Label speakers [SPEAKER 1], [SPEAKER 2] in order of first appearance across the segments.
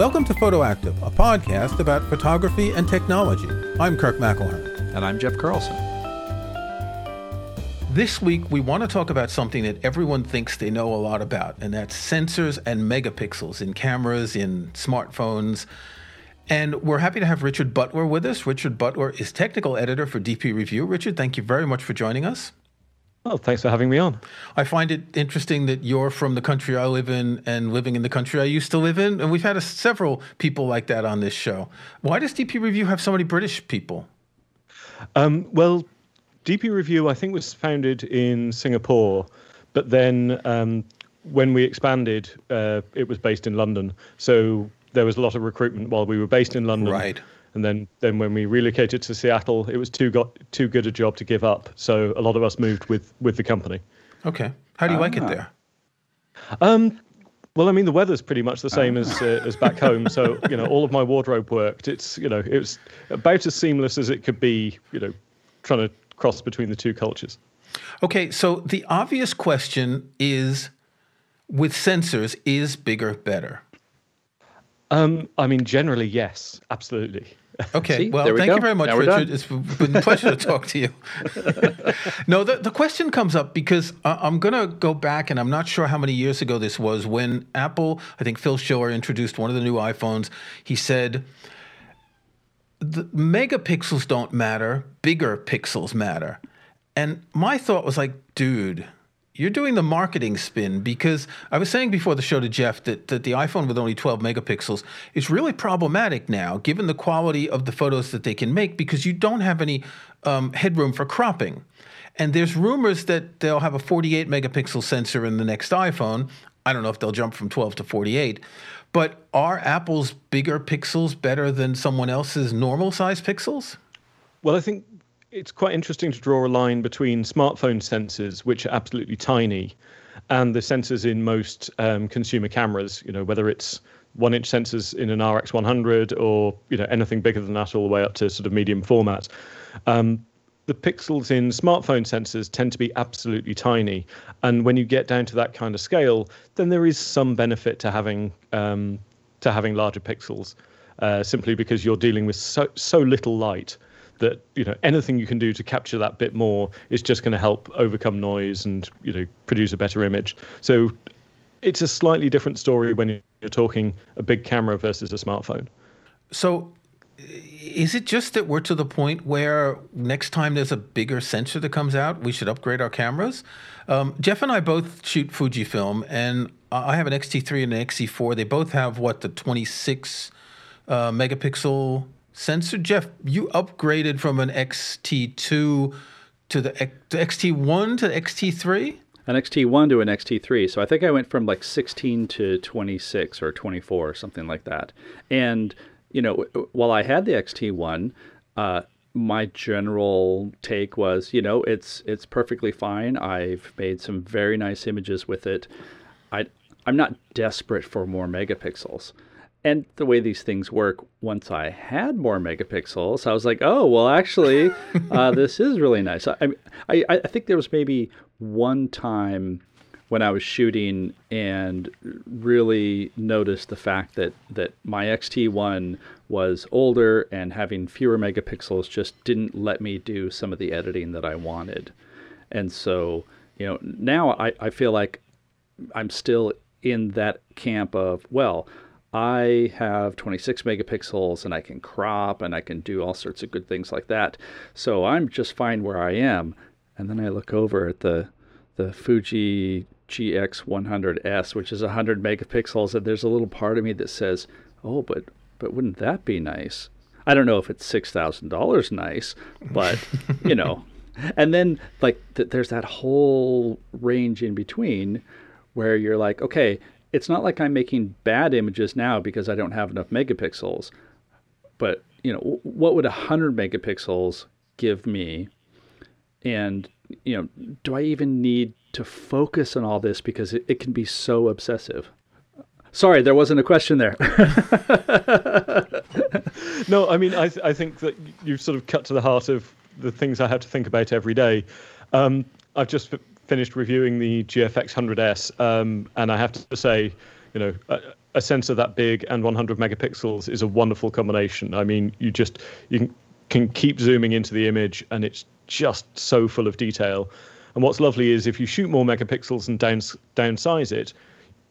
[SPEAKER 1] Welcome to Photoactive, a podcast about photography and technology. I'm Kirk McElhearn.
[SPEAKER 2] And I'm Jeff Carlson.
[SPEAKER 1] This week, we want to talk about something that everyone thinks they know a lot about, and that's sensors and megapixels in cameras, in smartphones. And we're happy to have Richard Butler with us. Richard Butler is technical editor for DP Review. Richard, thank you very much for joining us.
[SPEAKER 3] Well, thanks for having me on.
[SPEAKER 1] I find it interesting that you're from the country I live in and living in the country I used to live in. And we've had a, several people like that on this show. Why does DP Review have so many British people?
[SPEAKER 3] Um, well, DP Review, I think, was founded in Singapore, but then um, when we expanded, uh, it was based in London. So there was a lot of recruitment while we were based in London.
[SPEAKER 1] Right.
[SPEAKER 3] And then, then when we relocated to Seattle, it was too got too good a job to give up. So a lot of us moved with with the company.
[SPEAKER 1] Okay. How do you like it there?
[SPEAKER 3] Um, well, I mean, the weather's pretty much the same as uh, as back home. So you know, all of my wardrobe worked. It's you know, it was about as seamless as it could be. You know, trying to cross between the two cultures.
[SPEAKER 1] Okay, so the obvious question is, with sensors, is bigger better?
[SPEAKER 3] Um, I mean, generally, yes, absolutely.
[SPEAKER 1] Okay.
[SPEAKER 2] See,
[SPEAKER 1] well,
[SPEAKER 2] we
[SPEAKER 1] thank
[SPEAKER 2] go.
[SPEAKER 1] you very much,
[SPEAKER 2] Now
[SPEAKER 1] Richard. It's been a pleasure to talk to you. no, the, the question comes up because uh, I'm going to go back, and I'm not sure how many years ago this was when Apple, I think Phil Schiller introduced one of the new iPhones. He said, the megapixels don't matter, bigger pixels matter. And my thought was like, dude, you're doing the marketing spin because I was saying before the show to Jeff that, that the iPhone with only 12 megapixels is really problematic now, given the quality of the photos that they can make, because you don't have any um, headroom for cropping. And there's rumors that they'll have a 48 megapixel sensor in the next iPhone. I don't know if they'll jump from 12 to 48. But are Apple's bigger pixels better than someone else's normal size pixels?
[SPEAKER 3] Well, I think it's quite interesting to draw a line between smartphone sensors, which are absolutely tiny, and the sensors in most um, consumer cameras. You know, whether it's one-inch sensors in an RX100 or you know anything bigger than that, all the way up to sort of medium format. Um, the pixels in smartphone sensors tend to be absolutely tiny, and when you get down to that kind of scale, then there is some benefit to having um, to having larger pixels, uh, simply because you're dealing with so so little light that you know anything you can do to capture that bit more is just going to help overcome noise and you know produce a better image. So it's a slightly different story when you're talking a big camera versus a smartphone.
[SPEAKER 1] So, is it just that we're to the point where next time there's a bigger sensor that comes out, we should upgrade our cameras? Um, Jeff and I both shoot Fujifilm, and I have an X-T3 and an XT4. They both have what the 26 uh, megapixel sensor. Jeff, you upgraded from an XT2 to the, the XT1 to XT3.
[SPEAKER 2] An XT1 to an XT3. So I think I went from like 16 to 26 or 24 or something like that. And, you know, while I had the XT1, uh, my general take was, you know, it's it's perfectly fine. I've made some very nice images with it. I I'm not desperate for more megapixels. And the way these things work, once I had more megapixels, I was like, oh, well, actually, uh, this is really nice. I, I, I think there was maybe one time when I was shooting and really noticed the fact that, that my XT1 was older and having fewer megapixels just didn't let me do some of the editing that I wanted. And so, you know, now I, I feel like I'm still in that camp of, well, I have 26 megapixels and I can crop and I can do all sorts of good things like that. So I'm just fine where I am. And then I look over at the the Fuji GX100S, which is 100 megapixels, and there's a little part of me that says, "Oh, but but wouldn't that be nice?" I don't know if it's six thousand dollars nice, but you know. And then like th- there's that whole range in between where you're like, okay, it's not like I'm making bad images now because I don't have enough megapixels. But you know, what would hundred megapixels give me? And you know, do I even need to focus on all this because it, it can be so obsessive? Sorry, there wasn't a question there.
[SPEAKER 3] no, I mean, I, th- I think that you've sort of cut to the heart of the things I have to think about every day. Um, I've just finished reviewing the GFX 100S, um, and I have to say, you know, a, a sensor that big and 100 megapixels is a wonderful combination. I mean, you just you can, keep zooming into the image, and it's just so full of detail. And what's lovely is if you shoot more megapixels and downs, downsize it,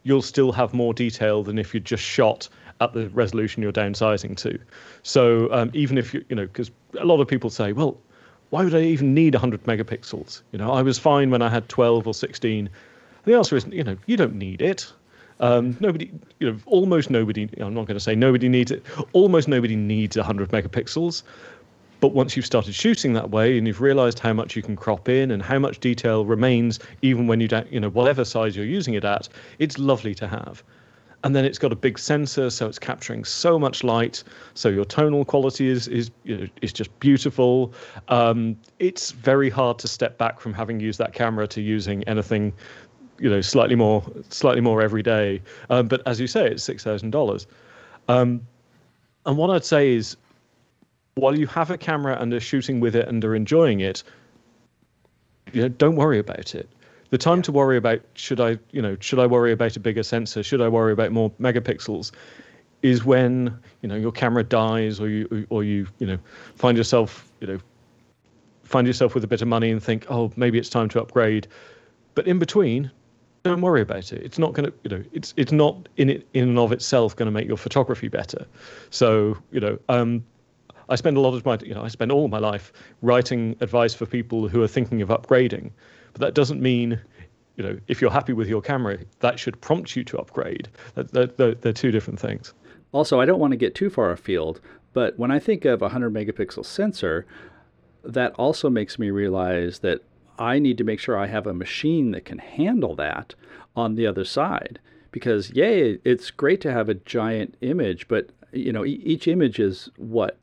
[SPEAKER 3] you'll still have more detail than if you just shot at the resolution you're downsizing to. So um, even if you, you know, because a lot of people say, well, why would I even need 100 megapixels? You know, I was fine when I had 12 or 16. the answer is, you know, you don't need it. Um, nobody, you know, almost nobody. I'm not going to say nobody needs it. Almost nobody needs 100 megapixels. But once you've started shooting that way and you've realized how much you can crop in and how much detail remains, even when you don't, you know, whatever size you're using it at, it's lovely to have. And then it's got a big sensor, so it's capturing so much light. So your tonal quality is is you know, is just beautiful. Um, it's very hard to step back from having used that camera to using anything, you know, slightly more slightly more every day. Um, but as you say, it's six thousand um, dollars. And what I'd say is while you have a camera and are shooting with it and are enjoying it, you know, don't worry about it. The time yeah. to worry about should I, you know, should I worry about a bigger sensor? Should I worry about more megapixels? Is when you know your camera dies, or you, or you, you know, find yourself, you know, find yourself with a bit of money and think, oh, maybe it's time to upgrade. But in between, don't worry about it. It's not going to, you know, it's it's not in it in and of itself going to make your photography better. So, you know, um, I spend a lot of my, you know, I spend all my life writing advice for people who are thinking of upgrading. But that doesn't mean, you know, if you're happy with your camera, that should prompt you to upgrade. They're, they're, they're two different things.
[SPEAKER 2] Also, I don't want to get too far afield, but when I think of a 100 megapixel sensor, that also makes me realize that I need to make sure I have a machine that can handle that on the other side. Because, yay, it's great to have a giant image, but you know, each image is what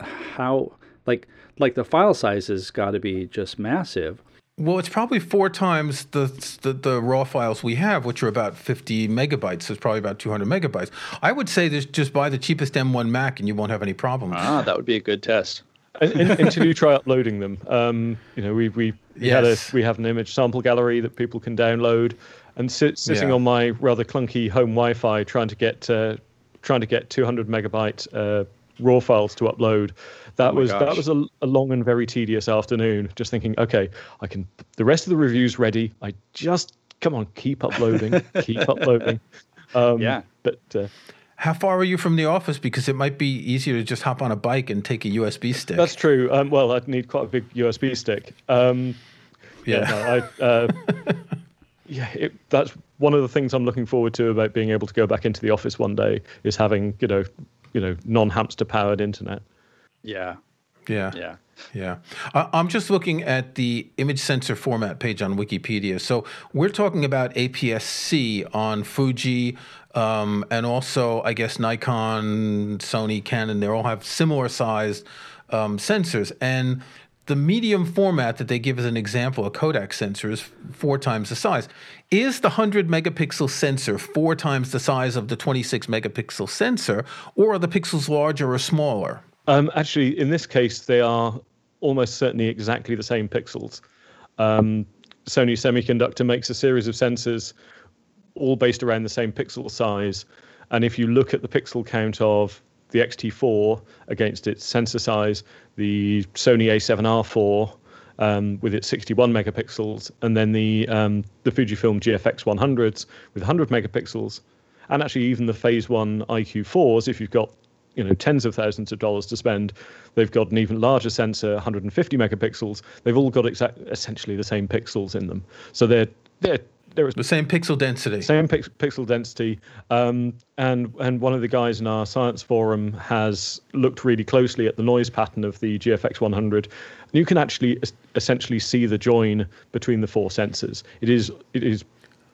[SPEAKER 2] how like like the file size has got to be just massive.
[SPEAKER 1] Well, it's probably four times the, the, the raw files we have, which are about 50 megabytes. So it's probably about 200 megabytes. I would say this just buy the cheapest M1 Mac and you won't have any problems.
[SPEAKER 2] Ah, that would be a good test.
[SPEAKER 3] until you try uploading them. Um, you know, we we, we yes. had a we have an image sample gallery that people can download, and sit, sitting yeah. on my rather clunky home Wi-Fi, trying to get uh, trying to get 200 megabyte uh, raw files to upload. That oh was gosh. that was a, a, long and very tedious afternoon. Just thinking, okay, I can. The rest of the review's ready. I just come on, keep uploading, keep uploading.
[SPEAKER 2] Um, yeah,
[SPEAKER 3] but. Uh,
[SPEAKER 1] how far are you from the office? Because it might be easier to just hop on a bike and take a USB stick.
[SPEAKER 3] That's true. Um, well, I'd need quite a big USB stick. Um, yeah. yeah no, I, uh, yeah it, that's one of the things I'm looking forward to about being able to go back into the office one day is having you know you know non-hamster powered internet.
[SPEAKER 2] Yeah.
[SPEAKER 1] Yeah. Yeah. Yeah. I'm just looking at the image sensor format page on Wikipedia. So we're talking about APS-C on Fuji um, and also, I guess, Nikon, Sony, Canon. They all have similar sized um, sensors. And the medium format that they give as an example, a Kodak sensor, is four times the size. Is the 100 megapixel sensor four times the size of the 26 megapixel sensor, or are the pixels larger or smaller?
[SPEAKER 3] Um, actually, in this case, they are almost certainly exactly the same pixels. Um, Sony Semiconductor makes a series of sensors all based around the same pixel size. And if you look at the pixel count of the X-T4 against its sensor size, the Sony A7R4 um, with its 61 megapixels, and then the um, the Fujifilm GFX 100s with 100 megapixels, and actually even the Phase One IQ4s. If you've got you know tens of thousands of dollars to spend, they've got an even larger sensor, 150 megapixels. They've all got exa- essentially the same pixels in them, so they're they're
[SPEAKER 1] there the same pixel density.
[SPEAKER 3] Same pix- pixel density. Um, and and one of the guys in our science forum has looked really closely at the noise pattern of the GFX 100. You can actually essentially see the join between the four sensors. It is it is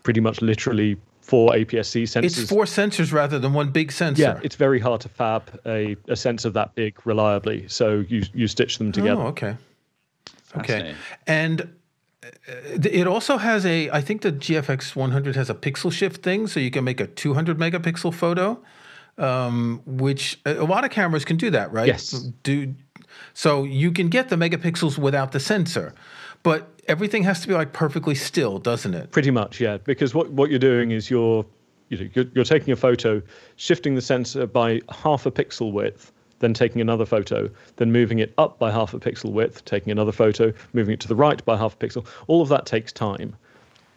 [SPEAKER 3] pretty much literally four APS-C sensors.
[SPEAKER 1] It's four sensors rather than one big sensor.
[SPEAKER 3] Yeah, it's very hard to fab a, a sensor that big reliably. So you you stitch them together.
[SPEAKER 1] Oh, okay. Okay. And uh, it also has a, I think the GFX 100 has a pixel shift thing, so you can make a 200 megapixel photo, um, which a lot of cameras can do that, right?
[SPEAKER 3] Yes.
[SPEAKER 1] Do so you can get the megapixels without the sensor, but everything has to be like perfectly still, doesn't it?
[SPEAKER 3] Pretty much, yeah. Because what what you're doing is you're you know, you're, you're taking a photo, shifting the sensor by half a pixel width, then taking another photo, then moving it up by half a pixel width, taking another photo, moving it to the right by half a pixel. All of that takes time.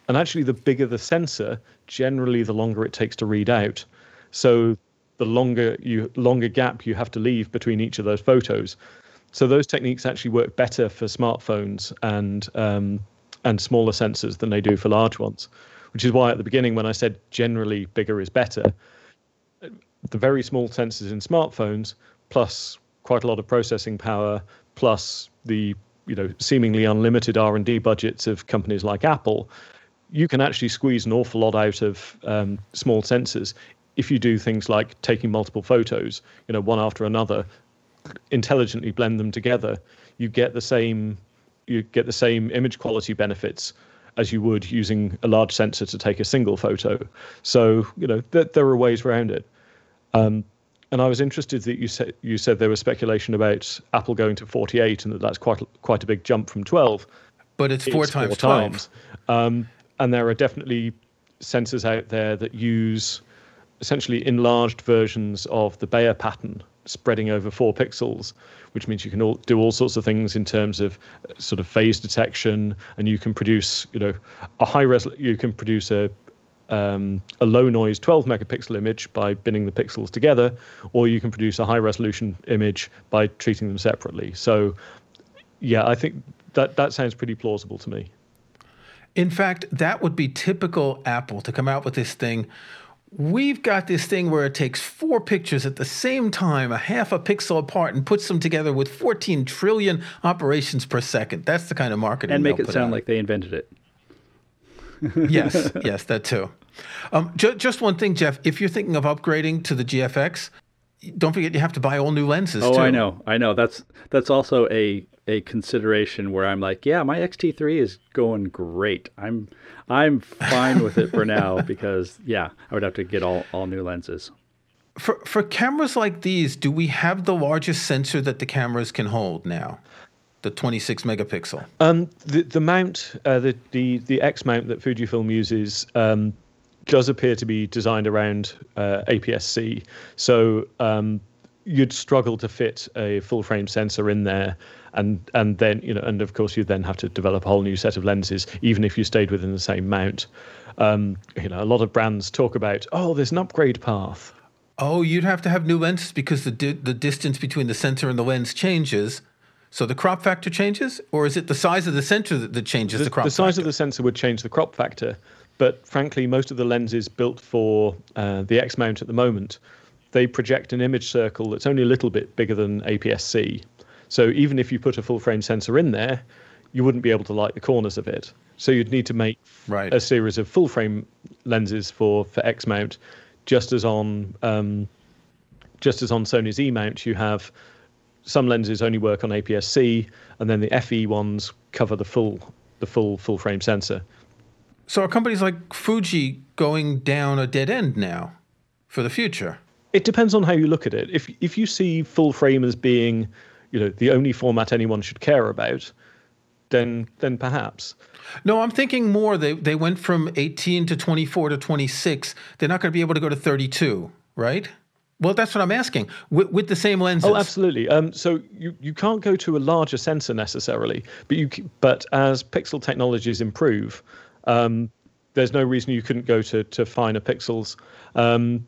[SPEAKER 3] And actually, the bigger the sensor, generally, the longer it takes to read out. So the longer you longer gap you have to leave between each of those photos. So those techniques actually work better for smartphones and um, and smaller sensors than they do for large ones, which is why at the beginning when I said generally bigger is better, the very small sensors in smartphones plus quite a lot of processing power plus the you know seemingly unlimited R&D budgets of companies like Apple, you can actually squeeze an awful lot out of um, small sensors if you do things like taking multiple photos, you know, one after another, intelligently blend them together, you get the same you get the same image quality benefits as you would using a large sensor to take a single photo. So you know th- there are ways around it. Um, and I was interested that you said you said there was speculation about Apple going to 48 and that that's quite quite a big jump from 12.
[SPEAKER 1] But it's four
[SPEAKER 3] It's
[SPEAKER 1] times
[SPEAKER 3] four
[SPEAKER 1] 12.
[SPEAKER 3] times. Um, and there are definitely sensors out there that use essentially enlarged versions of the Bayer pattern spreading over four pixels, which means you can all, do all sorts of things in terms of uh, sort of phase detection, and you can produce, you know, a high res. You can produce a um, a low noise 12 megapixel image by binning the pixels together, or you can produce a high resolution image by treating them separately. So, yeah, I think that that sounds pretty plausible to me.
[SPEAKER 1] In fact, that would be typical Apple to come out with this thing. We've got this thing where it takes four pictures at the same time, a half a pixel apart, and puts them together with 14 trillion operations per second. That's the kind of marketing.
[SPEAKER 2] and make it sound
[SPEAKER 1] out.
[SPEAKER 2] like they invented it.
[SPEAKER 1] yes, yes, that too. Um, ju- just one thing, Jeff. If you're thinking of upgrading to the GFX, don't forget you have to buy all new lenses.
[SPEAKER 2] Oh,
[SPEAKER 1] too.
[SPEAKER 2] I know, I know. That's that's also a a consideration where I'm like, yeah, my XT3 is going great. I'm I'm fine with it for now because yeah, I would have to get all all new lenses.
[SPEAKER 1] For for cameras like these, do we have the largest sensor that the cameras can hold now? The 26 megapixel.
[SPEAKER 3] Um, the the mount, uh, the the the X mount that Fujifilm uses, um, does appear to be designed around uh, APS-C. So um, you'd struggle to fit a full frame sensor in there, and and then you know, and of course you then have to develop a whole new set of lenses, even if you stayed within the same mount. Um, you know, a lot of brands talk about, oh, there's an upgrade path.
[SPEAKER 1] Oh, you'd have to have new lenses because the di- the distance between the sensor and the lens changes. So the crop factor changes, or is it the size of the sensor that, that changes the,
[SPEAKER 3] the,
[SPEAKER 1] crop
[SPEAKER 3] the size
[SPEAKER 1] factor?
[SPEAKER 3] of the sensor would change the crop factor, but frankly, most of the lenses built for uh, the X mount at the moment, they project an image circle that's only a little bit bigger than APS-C. So even if you put a full frame sensor in there, you wouldn't be able to light the corners of it. So you'd need to make
[SPEAKER 1] Right.
[SPEAKER 3] a series of full frame lenses for for X mount, just as on um, just as on Sony's E mount, you have some lenses only work on APS-C, and then the FE ones cover the full the full full frame sensor.
[SPEAKER 1] So are companies like Fuji going down a dead end now for the future?
[SPEAKER 3] It depends on how you look at it. If if you see full frame as being, you know, the only format anyone should care about, then then perhaps.
[SPEAKER 1] No, I'm thinking more. They they went from 18 to 24 to 26. They're not going to be able to go to 32, right? Well, that's what I'm asking. With, with the same lenses.
[SPEAKER 3] Oh, absolutely. Um, so you, you can't go to a larger sensor necessarily, but you but as pixel technologies improve, um, there's no reason you couldn't go to to finer pixels. Um,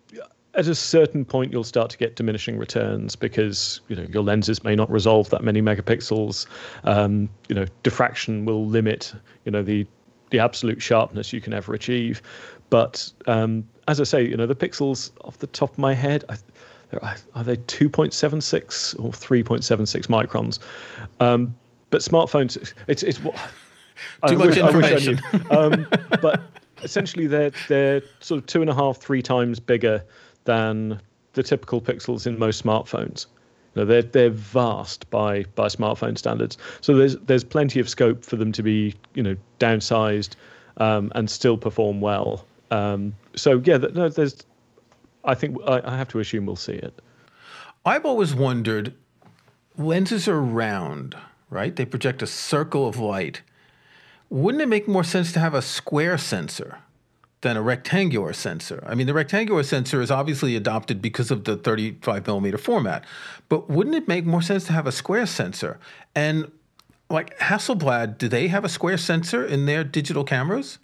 [SPEAKER 3] at a certain point, you'll start to get diminishing returns because you know your lenses may not resolve that many megapixels. Um, you know, diffraction will limit you know the the absolute sharpness you can ever achieve. But um, as I say, you know, the pixels off the top of my head, I, they're- they 2.76 or 3.76 microns? Um, but smartphones, it's it's what
[SPEAKER 1] Too
[SPEAKER 3] I
[SPEAKER 1] much
[SPEAKER 3] wish- I I
[SPEAKER 1] information.
[SPEAKER 3] knew. um, but essentially, they're they're sort of two and a half, three times bigger than the typical pixels in most smartphones. You know, they're they're vast by by smartphone standards. So there's there's plenty of scope for them to be you know downsized um, and still perform well. Um, so yeah, no, there's. I think I, I have to assume we'll see it.
[SPEAKER 1] I've always wondered lenses are round, right? They project a circle of light. Wouldn't it make more sense to have a square sensor than a rectangular sensor. I mean, the rectangular sensor is obviously adopted because of the 35 millimeter format, but wouldn't it make more sense to have a square sensor? And like Hasselblad, do they have a square sensor in their digital cameras?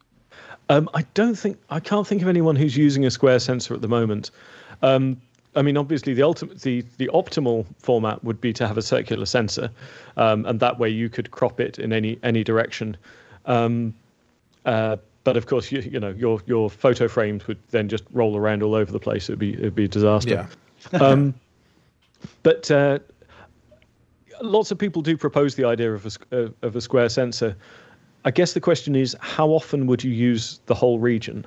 [SPEAKER 3] Um, I don't think I can't think of anyone who's using a square sensor at the moment. Um, I mean, obviously, the ultimate, the the optimal format would be to have a circular sensor, um, and that way you could crop it in any any direction. Um, uh, but of course, you, you know your your photo frames would then just roll around all over the place. It'd be it'd be a disaster.
[SPEAKER 1] Yeah.
[SPEAKER 3] um, but uh, lots of people do propose the idea of a uh, of a square sensor. I guess the question is, how often would you use the whole region?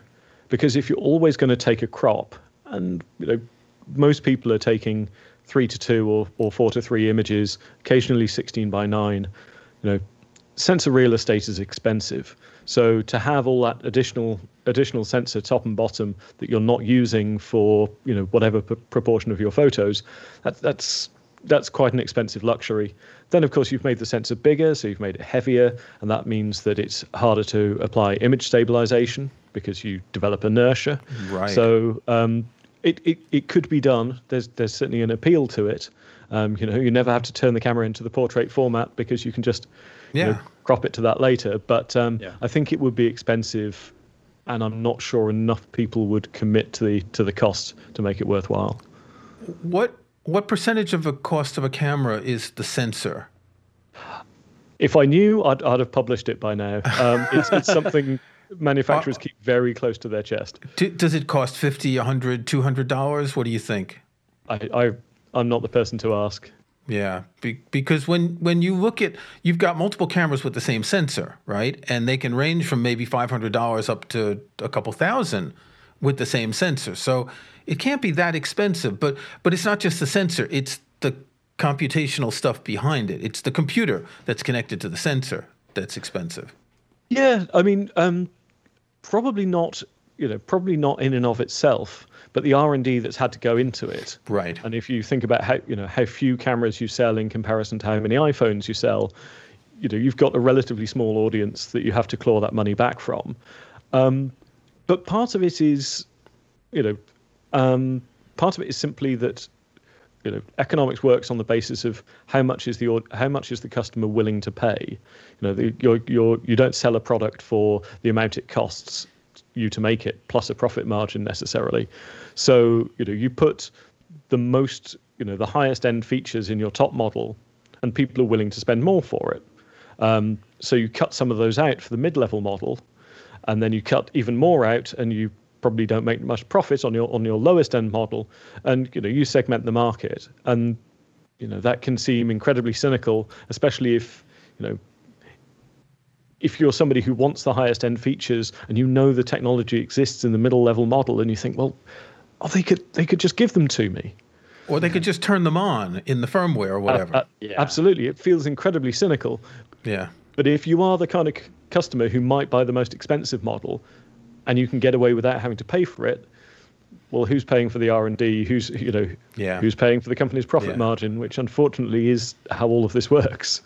[SPEAKER 3] Because if you're always going to take a crop, and you know most people are taking three to two or, or four to three images, occasionally 16 by nine. You know, sensor real estate is expensive. So to have all that additional additional sensor top and bottom that you're not using for you know whatever p- proportion of your photos, that, that's that's quite an expensive luxury. Then, of course, you've made the sensor bigger, so you've made it heavier, and that means that it's harder to apply image stabilization because you develop inertia.
[SPEAKER 1] Right.
[SPEAKER 3] So um, it, it, it could be done. There's there's certainly an appeal to it. Um, you know, you never have to turn the camera into the portrait format because you can just you know,
[SPEAKER 1] Yeah.
[SPEAKER 3] crop it to that later. But um,
[SPEAKER 2] Yeah.
[SPEAKER 3] I think it would be expensive, and I'm not sure enough people would commit to the to the cost to make it worthwhile.
[SPEAKER 1] What what percentage of the cost of a camera is the sensor?
[SPEAKER 3] If I knew, I'd, I'd have published it by now. Um, it's, it's something manufacturers keep very close to their chest.
[SPEAKER 1] D- does it cost 50, 100, 200 dollars? What do you think?
[SPEAKER 3] I, I I'm not the person to ask.
[SPEAKER 1] Yeah, be- because when when you look at you've got multiple cameras with the same sensor, right? And they can range from maybe five hundred dollars up to a couple thousand with the same sensor. So it can't be that expensive. But but it's not just the sensor; it's the computational stuff behind it. It's the computer that's connected to the sensor that's expensive.
[SPEAKER 3] Yeah, I mean, um, probably not. You know, probably not in and of itself, but the R and D that's had to go into it.
[SPEAKER 1] Right.
[SPEAKER 3] And if you think about how you know how few cameras you sell in comparison to how many iPhones you sell, you know you've got a relatively small audience that you have to claw that money back from. Um, but part of it is, you know, um, part of it is simply that you know economics works on the basis of how much is the how much is the customer willing to pay you know the, you're, you're, you don't sell a product for the amount it costs you to make it plus a profit margin necessarily. So you know you put the most you know the highest end features in your top model and people are willing to spend more for it. Um, so you cut some of those out for the mid-level model and then you cut even more out and you probably don't make much profit on your on your lowest end model. And you know you segment the market and you know that can seem incredibly cynical especially if you know if you're somebody who wants the highest end features and you know the technology exists in the middle level model and you think well oh they could they could just give them to me
[SPEAKER 1] Or they could just turn them on in the firmware or whatever.
[SPEAKER 3] Uh,
[SPEAKER 2] Yeah.
[SPEAKER 3] absolutely it feels incredibly cynical
[SPEAKER 1] yeah.
[SPEAKER 3] But if you are the kind of c- customer who might buy the most expensive model, and you can get away without having to pay for it, well, who's paying for the R and D? Who's you know,
[SPEAKER 1] Yeah.
[SPEAKER 3] who's paying for the company's profit
[SPEAKER 1] Yeah.
[SPEAKER 3] margin? Which unfortunately is how all of this works.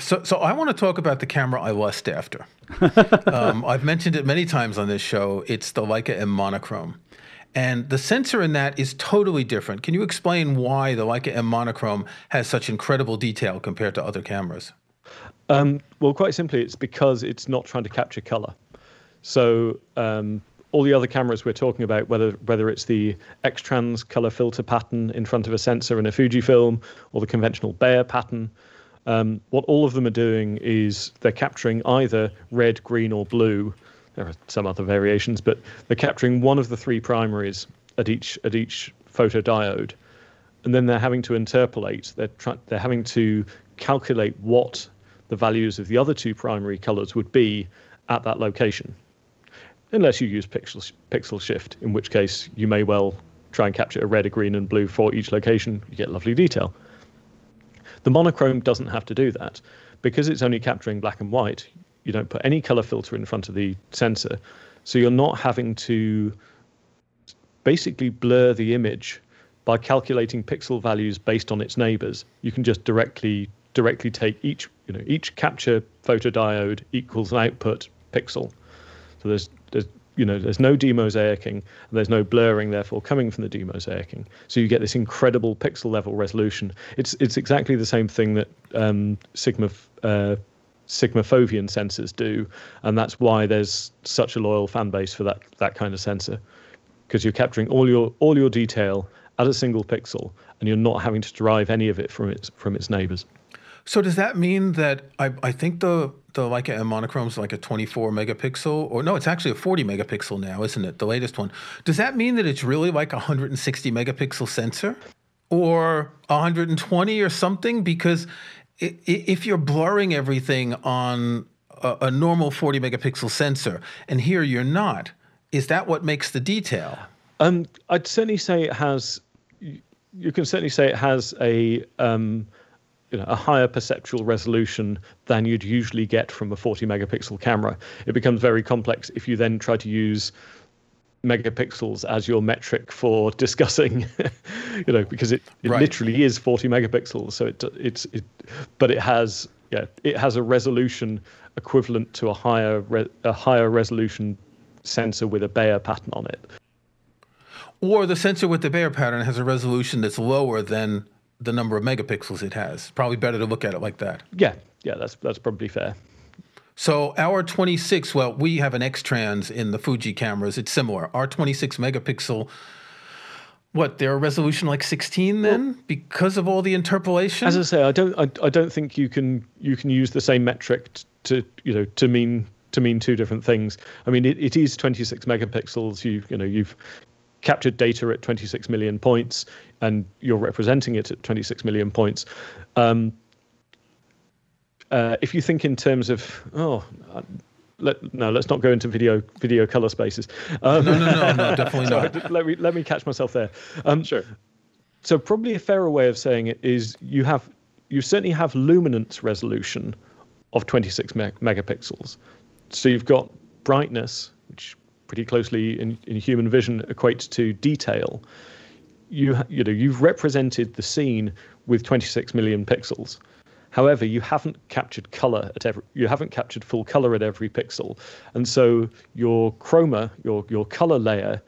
[SPEAKER 1] So, so I want to talk about the camera I lust after. um, I've mentioned it many times on this show. It's the Leica M monochrome, and the sensor in that is totally different. Can you explain why the Leica M monochrome has such incredible detail compared to other cameras?
[SPEAKER 3] Um, well, quite simply, it's because it's not trying to capture color. So um, all the other cameras we're talking about, whether whether it's the X-Trans color filter pattern in front of a sensor in a Fujifilm or the conventional Bayer pattern, um, what all of them are doing is they're capturing either red, green, or blue. There are some other variations, but they're capturing one of the three primaries at each at each photodiode, and then they're having to interpolate. They're try, they're having to calculate what the values of the other two primary colors would be at that location unless you use pixel pixel shift, in which case you may well try and capture a red, a green, and blue for each location. You get lovely detail. The monochrome doesn't have to do that because it's only capturing black and white. You don't put any color filter in front of the sensor, so you're not having to basically blur the image by calculating pixel values based on its neighbors. You can just directly directly take each you know each capture photodiode equals an output pixel. So there's you know there's no demosaicing and there's no blurring therefore coming from the demosaicing. So you get this incredible pixel level resolution. It's it's exactly the same thing that um, sigma uh, sensors do and that's why there's such a loyal fan base for that that kind of sensor. Because you're capturing all your all your detail at a single pixel and you're not having to derive any of it from its from its neighbors
[SPEAKER 1] so does that mean that I, I think the the Leica M monochrome is like a 24 megapixel, or no, it's actually a 40 megapixel now, isn't it? The latest one. Does that mean that it's really like a 160 megapixel sensor, or 120 or something? Because if you're blurring everything on a, a normal 40 megapixel sensor, and here you're not, is that what makes the detail?
[SPEAKER 3] Um, I'd certainly say it has. You can certainly say it has a. Um, you know, a higher perceptual resolution than you'd usually get from a 40 megapixel camera. It becomes very complex if you then try to use megapixels as your metric for discussing, you know, because it, it right. literally is 40 megapixels. So it it's it, but it has yeah it has a resolution equivalent to a higher re, a higher resolution sensor with a Bayer pattern on it.
[SPEAKER 1] Or the sensor with the Bayer pattern has a resolution that's lower than the number of megapixels it has. Probably better to look at it like that.
[SPEAKER 3] Yeah, yeah, that's that's probably fair.
[SPEAKER 1] So our 26, well, we have an X-Trans in the Fuji cameras. It's similar. Our 26 megapixel, what their resolution like 16 then well, because of all the interpolation.
[SPEAKER 3] As I say, I don't, I, I don't think you can you can use the same metric to you know to mean to mean two different things. I mean, it, it is 26 megapixels. You you know you've captured data at 26 million points and you're representing it at 26 million points. Um, uh, if you think in terms of oh, let, no, let's not go into video video color spaces.
[SPEAKER 1] Um, no, no, no, no, definitely sorry,
[SPEAKER 3] not. Let me let me catch myself there.
[SPEAKER 2] Um, sure.
[SPEAKER 3] So probably a fairer way of saying it is you have you certainly have luminance resolution of 26 me- megapixels. So you've got brightness, which pretty closely in, in human vision equates to detail. You you know you've represented the scene with 26 million pixels. However, you haven't captured color at every you haven't captured full color at every pixel, and so your chroma, your your color layer,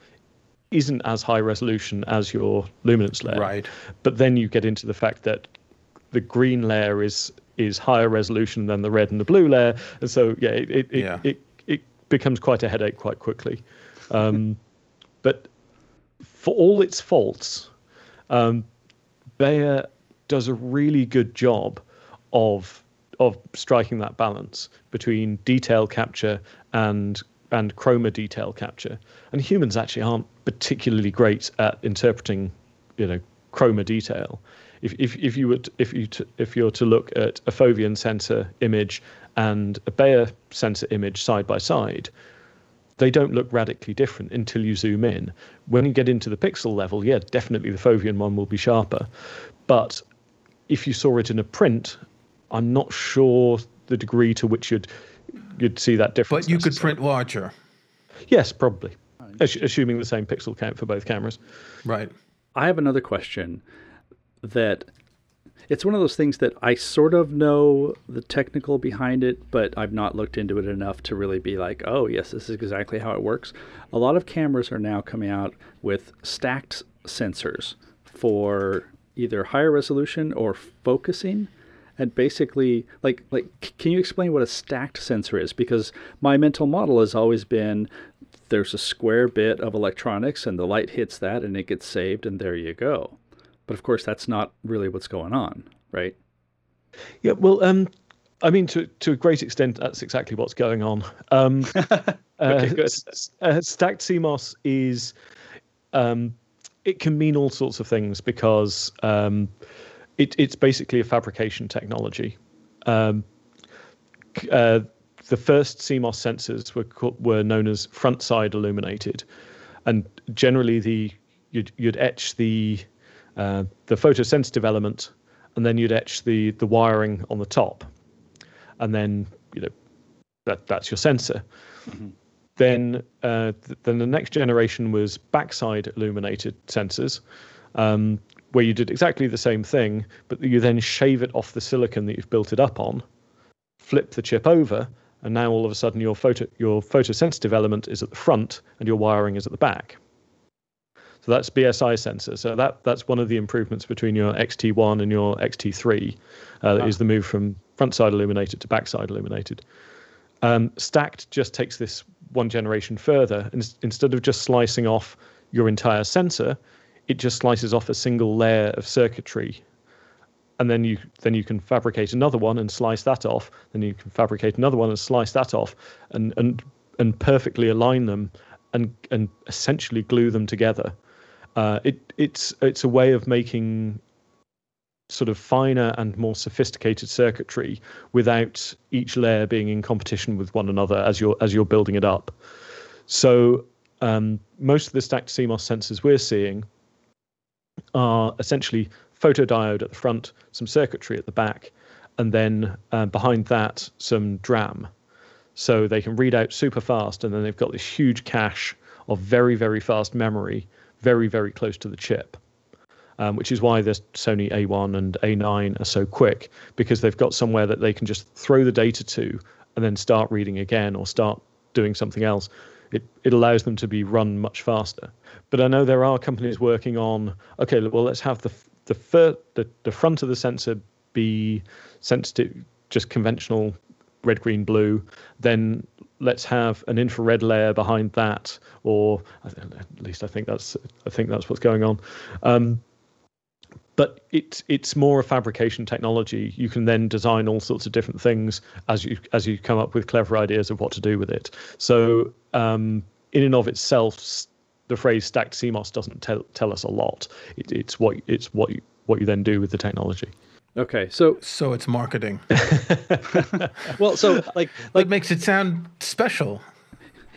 [SPEAKER 3] isn't as high resolution as your luminance layer.
[SPEAKER 1] Right.
[SPEAKER 3] But then you get into the fact that the green layer is is higher resolution than the red and the blue layer, and so yeah, it it, yeah. it, it becomes quite a headache quite quickly. Um, but for all its faults, um, Bayer does a really good job of of striking that balance between detail capture and and chroma detail capture. And humans actually aren't particularly great at interpreting, you know, chroma detail. If if if you would if you to, if you're to look at a Foveon sensor image and a Bayer sensor image side by side, they don't look radically different until you zoom in. When you get into the pixel level, yeah, definitely the Foveon one will be sharper. But if you saw it in a print, I'm not sure the degree to which you'd you'd see that difference.
[SPEAKER 1] But you could print larger.
[SPEAKER 3] Yes, probably. Assuming the same pixel count for both cameras.
[SPEAKER 1] Right.
[SPEAKER 2] I have another question that it's one of those things that I sort of know the technical behind it, but I've not looked into it enough to really be like, oh, yes, this is exactly how it works. A lot of cameras are now coming out with stacked sensors for either higher resolution or focusing. And basically, like, like, can you explain what a stacked sensor is? Because my mental model has always been there's a square bit of electronics, and the light hits that, and it gets saved, and there you go. But of course, that's not really what's going on, right?
[SPEAKER 3] Yeah, well, um, I mean, to to a great extent, that's exactly what's going on. Um, okay, uh, good. Uh, stacked CMOS is, um, it can mean all sorts of things because um, it, it's basically a fabrication technology. Um, uh, the first CMOS sensors were were known as front side illuminated, and generally the you'd you'd etch the uh, the photosensitive element, and then you'd etch the the wiring on the top, and then you know that that's your sensor. Mm-hmm. Then uh, th- then the next generation was backside illuminated sensors. Um, where you did exactly the same thing, but you then shave it off the silicon that you've built it up on, flip the chip over, and now all of a sudden your photo your photosensitive element is at the front and your wiring is at the back. So that's BSI sensor. So that that's one of the improvements between your XT1 and your XT3 uh, wow. is the move from front side illuminated to back side illuminated. Um, stacked just takes this one generation further, and instead of just slicing off your entire sensor, it just slices off a single layer of circuitry and then you then you can fabricate another one and slice that off then you can fabricate another one and slice that off and and and perfectly align them and and essentially glue them together uh, it it's it's a way of making sort of finer and more sophisticated circuitry without each layer being in competition with one another as you're as you're building it up so um, most of the stacked CMOS sensors we're seeing are essentially photodiode at the front, some circuitry at the back, and then uh, behind that, some DRAM. So they can read out super fast, and then they've got this huge cache of very, very fast memory, very, very close to the chip. Um, which is why the Sony A1 and A9 are so quick because they've got somewhere that they can just throw the data to and then start reading again or start doing something else. It, it allows them to be run much faster. But I know there are companies working on okay, well, let's have the the, fir- the the front of the sensor be sensitive, just conventional red, green, blue. Then let's have an infrared layer behind that, or at least I think that's I think that's what's going on. Um, but it's it's more a fabrication technology. You can then design all sorts of different things as you as you come up with clever ideas of what to do with it. So um, in and of itself, the phrase stacked CMOS doesn't tell tell us a lot. It, it's what it's what you, what you then do with the technology.
[SPEAKER 2] Okay, so
[SPEAKER 1] so it's marketing.
[SPEAKER 2] well, so like
[SPEAKER 1] like makes it sound special.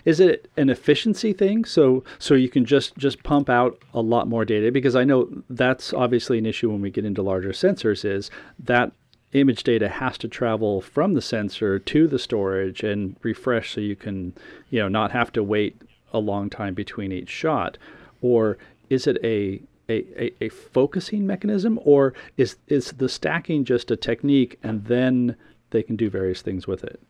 [SPEAKER 2] Is it an efficiency thing? So so you can just just pump out a lot more data because I know that's obviously an issue when we get into larger sensors is that image data has to travel from the sensor to the storage and refresh so you can you know not have to wait a long time between each shot? Or is it a a, a, a, focusing mechanism, or is is the stacking just a technique, and then they can do various things with it?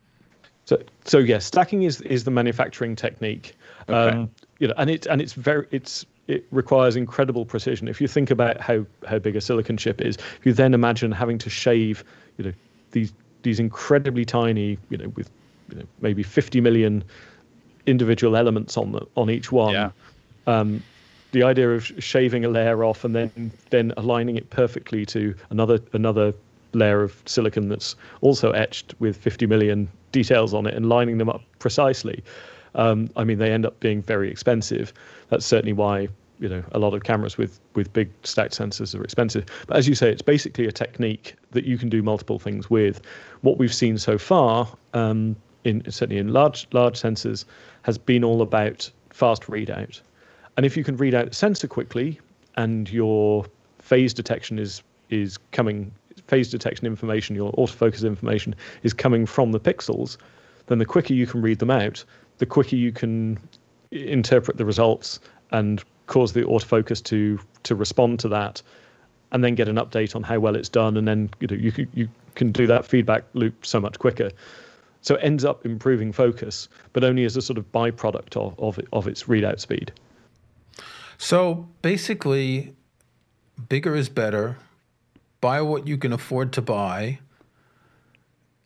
[SPEAKER 3] So, so yes, stacking is is the manufacturing technique. Okay. Um, you know, and it's and it's very it's it requires incredible precision. If you think about how how big a silicon chip is, if you then imagine having to shave, you know, these these incredibly tiny, you know, with you know, maybe 50 million individual elements on the on each one.
[SPEAKER 2] Yeah.
[SPEAKER 3] Um, the idea of shaving a layer off and then then aligning it perfectly to another another layer of silicon that's also etched with 50 million details on it and lining them up precisely. Um, I mean, they end up being very expensive. That's certainly why you know a lot of cameras with with big stacked sensors are expensive. But as you say, it's basically a technique that you can do multiple things with. What we've seen so far um, in certainly in large large sensors has been all about fast readout. And if you can read out sensor quickly and your phase detection is is coming phase detection information, your autofocus information is coming from the pixels, then the quicker you can read them out, the quicker you can interpret the results and cause the autofocus to to respond to that and then get an update on how well it's done and then you know you can, you can do that feedback loop so much quicker so it ends up improving focus, but only as a sort of byproduct of, of, of its readout speed.
[SPEAKER 1] So basically, bigger is better. Buy what you can afford to buy.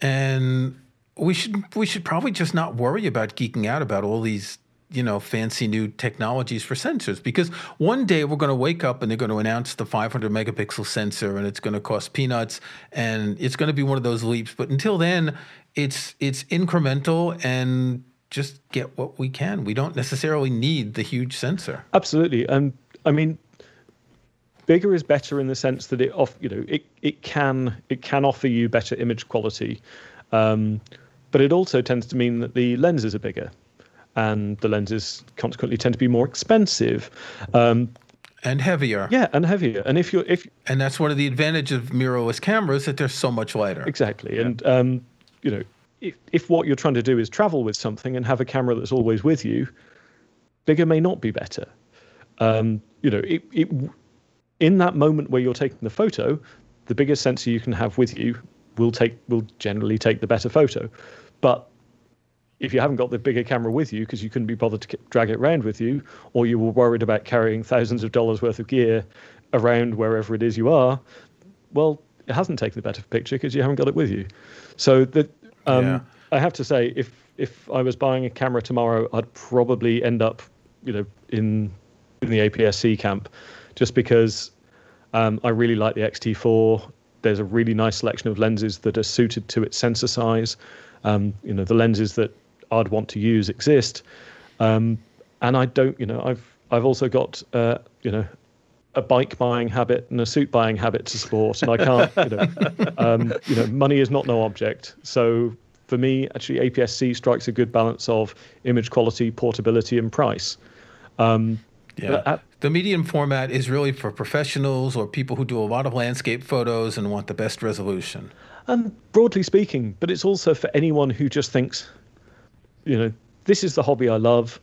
[SPEAKER 1] And we should we should probably just not worry about geeking out about all these you know fancy new technologies for sensors because one day we're going to wake up and they're going to announce the 500 megapixel sensor and it's going to cost peanuts and it's going to be one of those leaps but until then it's it's incremental and just get what we can we don't necessarily need the huge sensor
[SPEAKER 3] absolutely and i mean bigger is better in the sense that it off you know it, it can it can offer you better image quality um, but it also tends to mean that the lenses are bigger and the lenses consequently tend to be more expensive. Um,
[SPEAKER 1] and heavier.
[SPEAKER 3] Yeah, and heavier. And if you're if
[SPEAKER 1] and that's one of the advantages of mirrorless cameras that they're so much lighter.
[SPEAKER 3] Exactly. Yeah. And um, you know, if if what you're trying to do is travel with something and have a camera that's always with you, bigger may not be better. Um, you know, it, it in that moment where you're taking the photo, the biggest sensor you can have with you will take will generally take the better photo. But if you haven't got the bigger camera with you because you couldn't be bothered to drag it around with you, or you were worried about carrying thousands of dollars worth of gear around wherever it is you are, well, it hasn't taken the better picture because you haven't got it with you. So that um, yeah. I have to say, if if I was buying a camera tomorrow, I'd probably end up, you know, in in the APS-C camp, just because um, I really like the X-T4. There's a really nice selection of lenses that are suited to its sensor size. Um, you know, the lenses that I'd want to use exist, um, and I don't. You know, I've I've also got uh, you know a bike buying habit and a suit buying habit to support, and I can't. You know, um, you know, money is not no object. So for me, actually, APS-C strikes a good balance of image quality, portability, and price. Um,
[SPEAKER 1] yeah. At, the medium format is really for professionals or people who do a lot of landscape photos and want the best resolution.
[SPEAKER 3] And broadly speaking, but it's also for anyone who just thinks, you know, this is the hobby I love.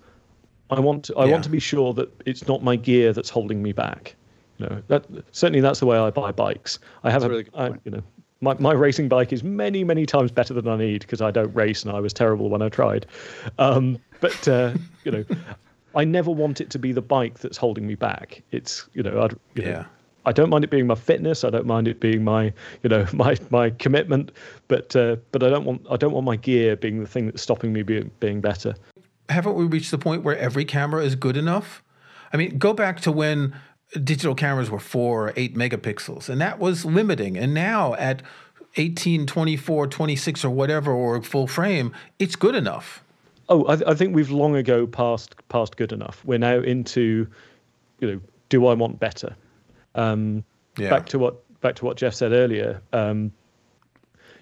[SPEAKER 3] I want to, I yeah. want to be sure that it's not my gear that's holding me back. Know, that certainly that's the way I buy bikes. I have that's a, really I, you know, my, my racing bike is many many times better than I need because I don't race and I was terrible when I tried. Um, but uh, you know, I never want it to be the bike that's holding me back. It's you know, I'd, you yeah. Know, I don't mind it being my fitness. I don't mind it being my, you know, my my commitment. But uh, but I don't want I don't want my gear being the thing that's stopping me being being better.
[SPEAKER 1] Haven't we reached the point where every camera is good enough? I mean, go back to when digital cameras were four or eight megapixels, and that was limiting. And now at 18, 24, 26, or whatever, or full frame, it's good enough.
[SPEAKER 3] Oh, I, I think we've long ago passed past good enough. We're now into, you know, do I want better? Um, yeah. Back to what back to what Jeff said earlier. Um,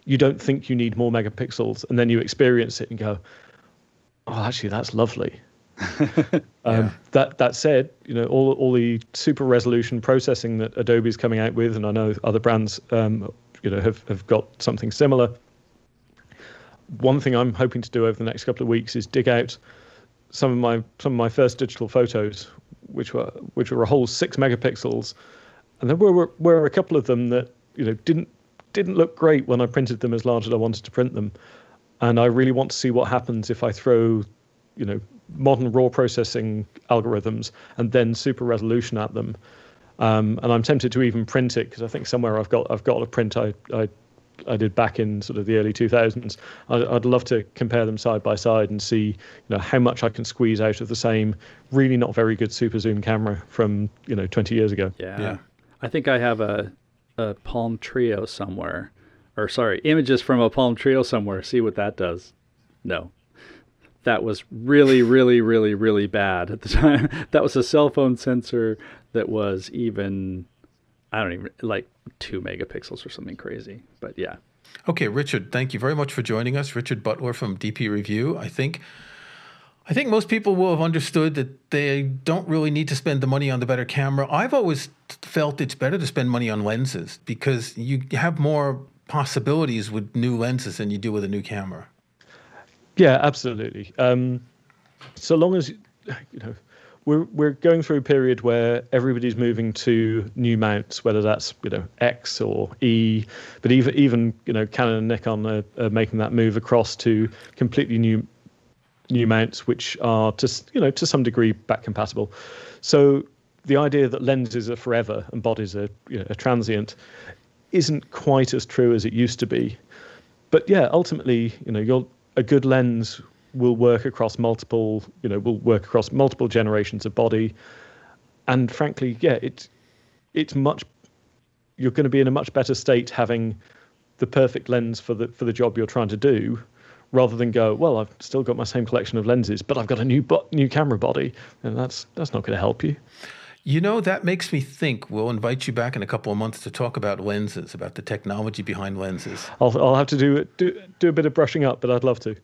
[SPEAKER 3] you don't think you need more megapixels, and then you experience it and go, "Oh, actually, that's lovely." Um, yeah. That that said, you know all all the super resolution processing that Adobe is coming out with, and I know other brands, um, you know, have have got something similar. One thing I'm hoping to do over the next couple of weeks is dig out some of my some of my first digital photos, which were which were a whole six megapixels, and there were were a couple of them that you know didn't didn't look great when I printed them as large as I wanted to print them, and I really want to see what happens if I throw, you know, modern raw processing algorithms and then super resolution at them. Um, and I'm tempted to even print it because I think somewhere I've got I've got a print I, I I did back in sort of the early 2000s. I'd, I'd, love to compare them side by side and see, you know, how much I can squeeze out of the same really not very good super zoom camera from, you know, 20 years ago.
[SPEAKER 2] Yeah. yeah. I think I have a, a Palm Treo somewhere, or sorry, images from a Palm Treo somewhere. See what that does. No, that was really, really, really, really bad at the time. that was a cell phone sensor that was even I don't even like two megapixels or something crazy. But yeah.
[SPEAKER 1] Okay, Richard, thank you very much for joining us. Richard Butler from DP Review. I think I think most people will have understood that they don't really need to spend the money on the better camera. I've always felt it's better to spend money on lenses because you have more possibilities with new lenses than you do with a new camera.
[SPEAKER 3] Yeah, absolutely. Um, so long as you know we're we're going through a period where everybody's moving to new mounts, whether that's you know X or E, but even even you know Canon and Nikon are, are making that move across to completely new new mounts, which are to you know to some degree back compatible. So the idea that lenses are forever and bodies are you know, are transient isn't quite as true as it used to be. But yeah, ultimately, you know, you're, a good lens will work across multiple, you know, will work across multiple generations of body. And frankly, yeah, it's it's much you're going to be in a much better state having the perfect lens for the for the job you're trying to do rather than go well I've still got my same collection of lenses but I've got a new bo- new camera body and that's that's not going to help you
[SPEAKER 1] you know that makes me think we'll invite you back in a couple of months to talk about lenses about the technology behind lenses
[SPEAKER 3] I'll I'll have to do do do a bit of brushing up but I'd love to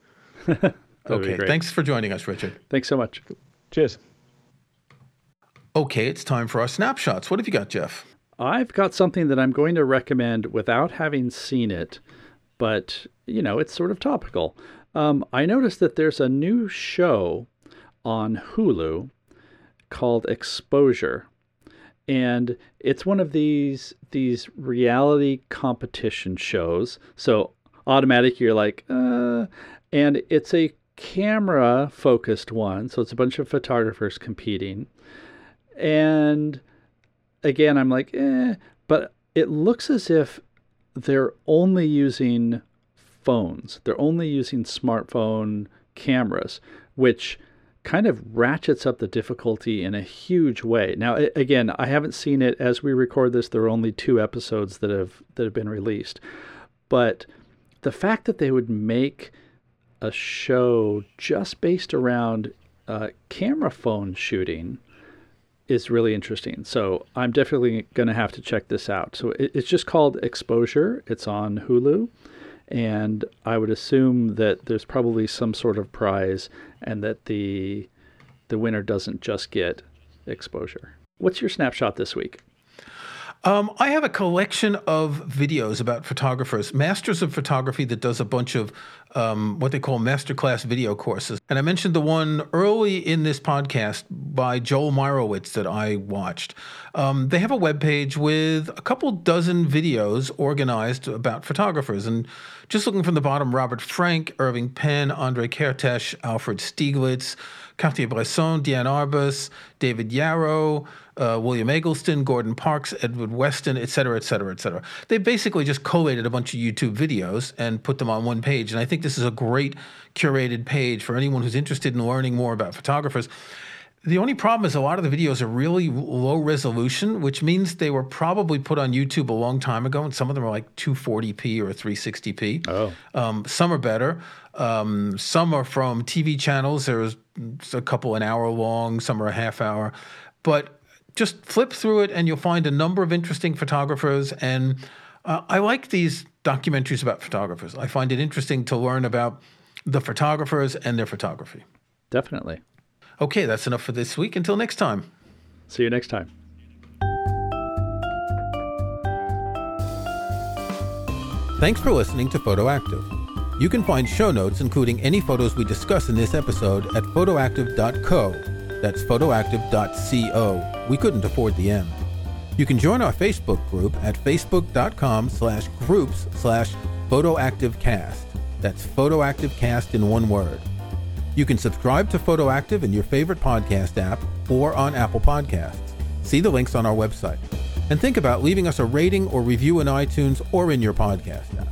[SPEAKER 1] okay. Thanks for joining us, Richard.
[SPEAKER 2] Thanks so much.
[SPEAKER 3] Cheers.
[SPEAKER 1] Okay, it's time for our snapshots. What have you got, Jeff?
[SPEAKER 2] I've got something that I'm going to recommend without having seen it, but, you know, it's sort of topical. Um, I noticed that there's a new show on Hulu called Exposure. And it's one of these these reality competition shows. So automatic, you're like, uh, and it's a camera focused one. So it's a bunch of photographers competing. And again, I'm like, eh, but it looks as if they're only using phones. They're only using smartphone cameras, which kind of ratchets up the difficulty in a huge way. Now, again, I haven't seen it as we record this. There are only two episodes that have that have been released, but the fact that they would make a show just based around uh, camera phone shooting is really interesting. So I'm definitely going to have to check this out. So it, it's just called Exposure. It's on Hulu and I would assume that there's probably some sort of prize, and that the the winner doesn't just get exposure. What's your snapshot this week?
[SPEAKER 1] Um, I have a collection of videos about photographers, masters of photography that does a bunch of um, what they call masterclass video courses. And I mentioned the one early in this podcast by Joel Meyerowitz that I watched. Um, they have a webpage with a couple dozen videos organized about photographers. And just looking from the bottom, Robert Frank, Irving Penn, Andre Kertész, Alfred Stieglitz, Cartier-Bresson, Diane Arbus, David Yarrow, uh, William Eggleston, Gordon Parks, Edward Weston, et cetera, et cetera, et cetera. They basically just collated a bunch of YouTube videos and put them on one page. And I think this is a great curated page for anyone who's interested in learning more about photographers. The only problem is a lot of the videos are really low resolution, which means they were probably put on YouTube a long time ago, and some of them are like 240p or 360p.
[SPEAKER 2] Oh.
[SPEAKER 1] Um, some are better. Um, some are from TV channels. There's a couple an hour long, some are a half hour. But just flip through it and you'll find a number of interesting photographers. And uh, I like these documentaries about photographers. I find it interesting to learn about the photographers and their photography.
[SPEAKER 2] Definitely.
[SPEAKER 1] Okay, that's enough for this week. Until next time.
[SPEAKER 2] See you next time.
[SPEAKER 1] Thanks for listening to Photoactive. You can find show notes, including any photos we discuss in this episode, at photoactive.co. That's photoactive.co. We couldn't afford the M. You can join our Facebook group at facebook.com slash groups slash photoactivecast. That's photoactivecast in one word. You can subscribe to Photoactive in your favorite podcast app or on Apple Podcasts. See the links on our website. And think about leaving us a rating or review in iTunes or in your podcast app.